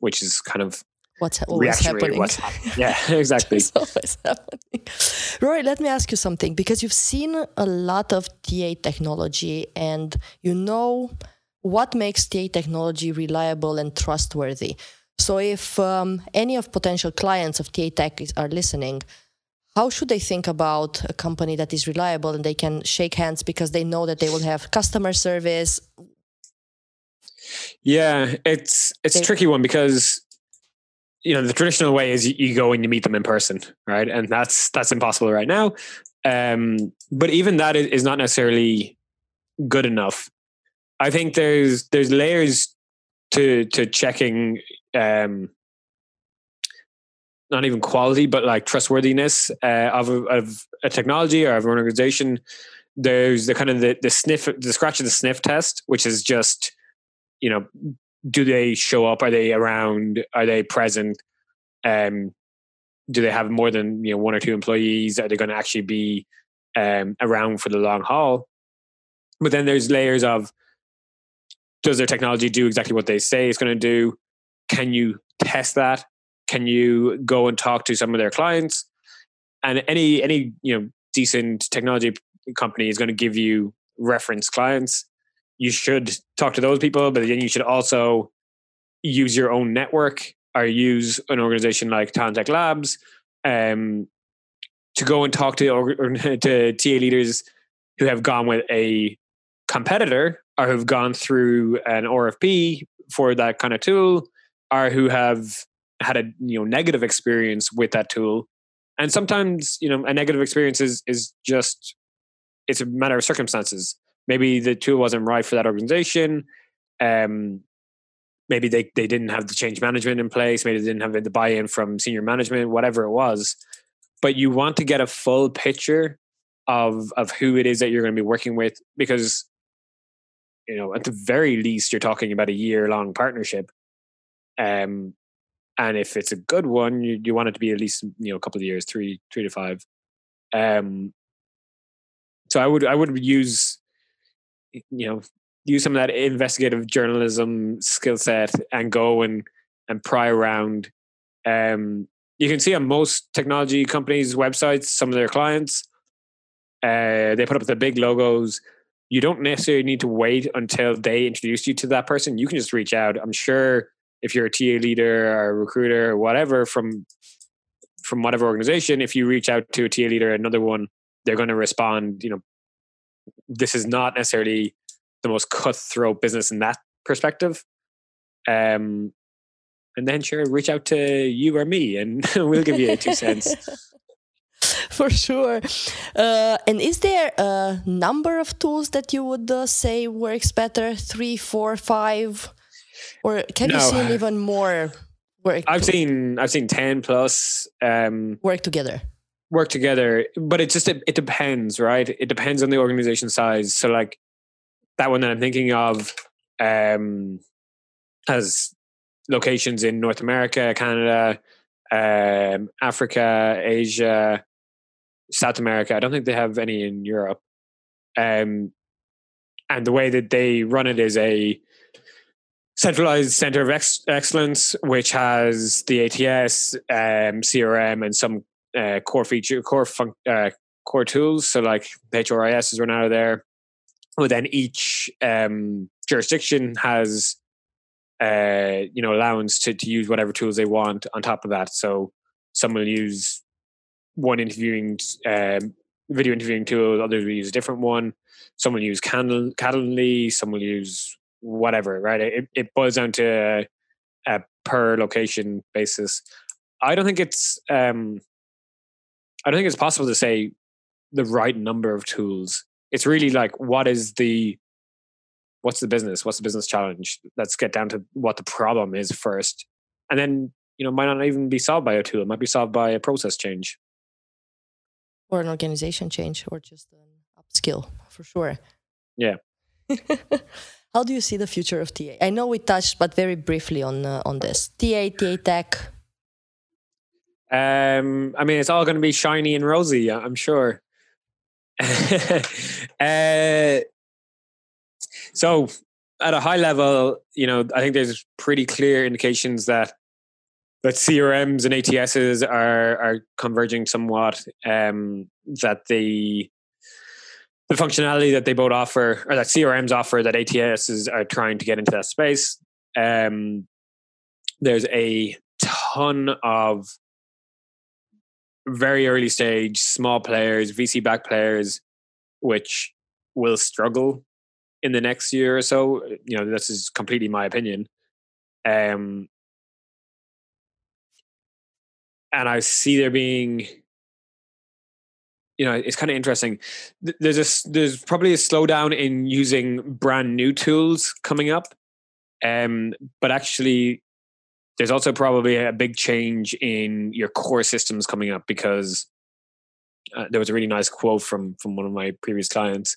which is kind of what's always happening? what's happening. yeah exactly. Always happening? Rory let me ask you something because you've seen a lot of ta technology and you know what makes ta technology reliable and trustworthy. So if um, any of potential clients of ta tech is, are listening how should they think about a company that is reliable and they can shake hands because they know that they will have customer service? Yeah, it's it's a tricky one because you know the traditional way is you, go and you meet them in person, right? And that's that's impossible right now. Um, but even that is, not necessarily good enough. I think there's there's layers to to checking um, not even quality, but like trustworthiness uh, of a, of a technology or of an organization. There's the kind of the, the sniff, the scratch of the sniff test, which is just you know, do they show up? Are they around? Are they present? Um, do they have more than you know one or two employees? Are they going to actually be um, around for the long haul? But then there's layers of does their technology do exactly what they say it's going to do? Can you test that? Can you go and talk to some of their clients? And any any you know decent technology company is going to give you reference clients you should talk to those people, but then you should also use your own network or use an organization like Talent Tech Labs um, to go and talk to or, to TA leaders who have gone with a competitor or who've gone through an RFP for that kind of tool or who have had a you know negative experience with that tool. And sometimes, you know, a negative experience is is just it's a matter of circumstances maybe the tool wasn't right for that organization. Um, maybe they, they didn't have the change management in place. Maybe they didn't have the buy-in from senior management whatever it was. But you want to get a full picture of of who it is that you're going to be working with because you know at the very least you're talking about a year long partnership. Um and if it's a good one you, you want it to be at least you know a couple of years three three to five. Um so i would i would use you know use some of that investigative journalism skill set and go and and pry around. Um you can see on most technology companies websites some of their clients uh they put up the big logos. You don't necessarily need to wait until they introduce you to that person. You can just reach out. I'm sure if you're a TA leader or a recruiter or whatever from from whatever organization, if you reach out to a TA leader, another one, they're going to respond. You know, this is not necessarily the most cutthroat business in that perspective. Um, and then sure, reach out to you or me, and we'll give you a two cents. For sure. Uh, and is there a number of tools that you would uh, say works better? Three, four, five, or can No. you see even more work? I've seen I've seen ten plus um, work together. Work together, but it just it, it depends, right? It depends on the organization size. So like that one that I'm thinking of um, has locations in North America, Canada, um, Africa, Asia, South America. I don't think they have any in Europe. Um, and the way that they run it is a centralized center of ex- excellence, which has the ATS, um, CRM, and some uh, core feature, core fun- uh, core tools. So like HRIS is run out of there. Well, then each um, jurisdiction has uh, you know allowance to to use whatever tools they want on top of that. So some will use one interviewing um, video interviewing tool, others will use a different one. Some will use Candle, Calendly, some will use whatever. Right? It it boils down to a, a per location basis. I don't think it's um, I don't think it's possible to say the right number of tools. It's really like what is the what's the business? What's the business challenge? Let's get down to what the problem is first. And then, you know, might not even be solved by a tool. It might be solved by a process change. or an organization change or just an upskill for sure. Yeah. How do you see the future of TA? I know we touched, but very briefly on uh, on this TA, TA Tech. Um, I mean, it's all going to be shiny and rosy, I'm sure. uh, so, at a high level, you know, I think there's pretty clear indications that that CRMs and ATSs are are converging somewhat. Um, that the the functionality that they both offer, or that CRMs offer, that ATSs are trying to get into that space. Um, there's a ton of very early stage small players, VC back players, which will struggle in the next year or so. You know, this is completely my opinion. Um, and I see there being, you know, it's kind of interesting. There's a there's probably a slowdown in using brand new tools coming up, um, but actually there's also probably a big change in your core systems coming up because uh, there was a really nice quote from from one of my previous clients.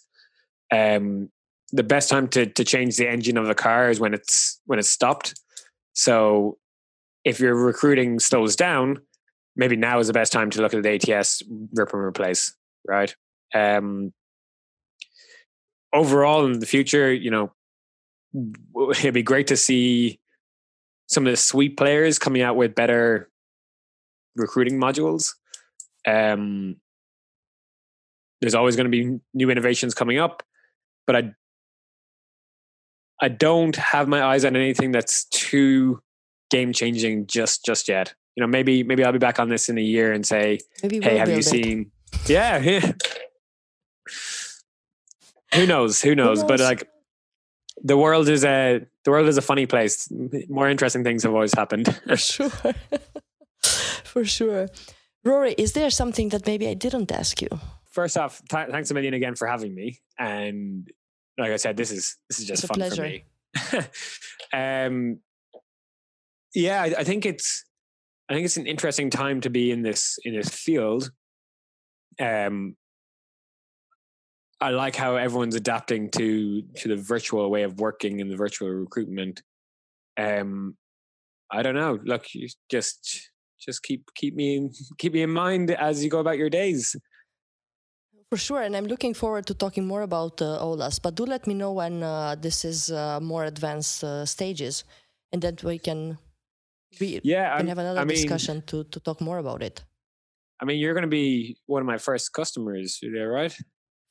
Um, the best time to to change the engine of the car is when it's when it's stopped. So if your recruiting slows down, maybe now is the best time to look at the ATS rip and replace, right? Um, overall, in the future, you know, it'd be great to see some of the suite players coming out with better recruiting modules. Um, there's always going to be new innovations coming up, but I I don't have my eyes on anything that's too game changing just just yet. You know, maybe maybe I'll be back on this in a year and say, Maybe "Hey, have you it. seen?" Yeah, yeah. Who knows? Who knows? But knows? like, the world is a the world is a funny place. More interesting things have always happened. For sure. For sure. Rory, is there something that maybe I didn't ask you? First off, th- thanks a million again for having me. And like I said, this is this is just fun for me. um, yeah, I, I think it's I think it's an interesting time to be in this in this field. Um, I like how everyone's adapting to to the virtual way of working and the virtual recruitment. Um, I don't know. Look, you just just keep keep me in, keep me in mind as you go about your days. For sure, and I'm looking forward to talking more about uh, OLAS. But do let me know when uh, this is uh, more advanced uh, stages, and then we can we Yeah, can I'm- have another I mean, discussion to to talk more about it. I mean, you're going to be one of my first customers, right?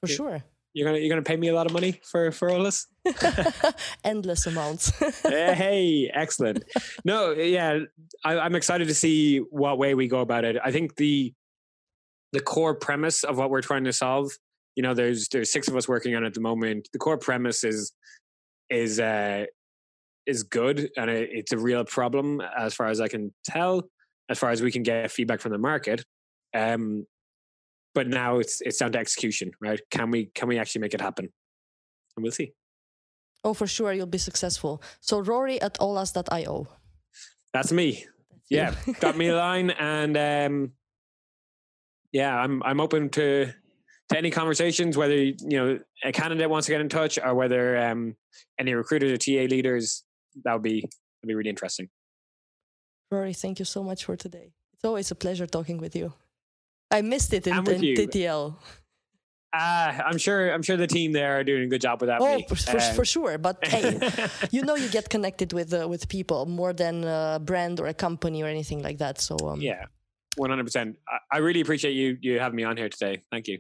For Yeah. sure. you're gonna you're gonna pay me a lot of money for for all this. Endless amounts. hey, excellent. No, yeah, I, I'm excited to see what way we go about it. I think the the core premise of what we're trying to solve. You know, there's there's six of us working on it at the moment. The core premise is is uh, is good, and it, it's a real problem as far as I can tell. As far as we can get feedback from the market, um, but now it's it's down to execution, right? Can we can we actually make it happen? And we'll see. Oh, for sure, you'll be successful. So Rory at olas.io. That's me. That's yeah, got me a line, and um, yeah, I'm I'm open to to any conversations, whether you know a candidate wants to get in touch or whether um, any recruiters or TA leaders. That would be that'd be really interesting. Rory, thank you so much for today. It's always a pleasure talking with you. I missed it in, in TTL. Uh, I'm sure. I'm sure the team there are doing a good job with that. Oh, for, um, for, sure. But hey, you know, you get connected with uh, with people more than a brand or a company or anything like that. So um, yeah, 100. percent I really appreciate you you having me on here today. Thank you.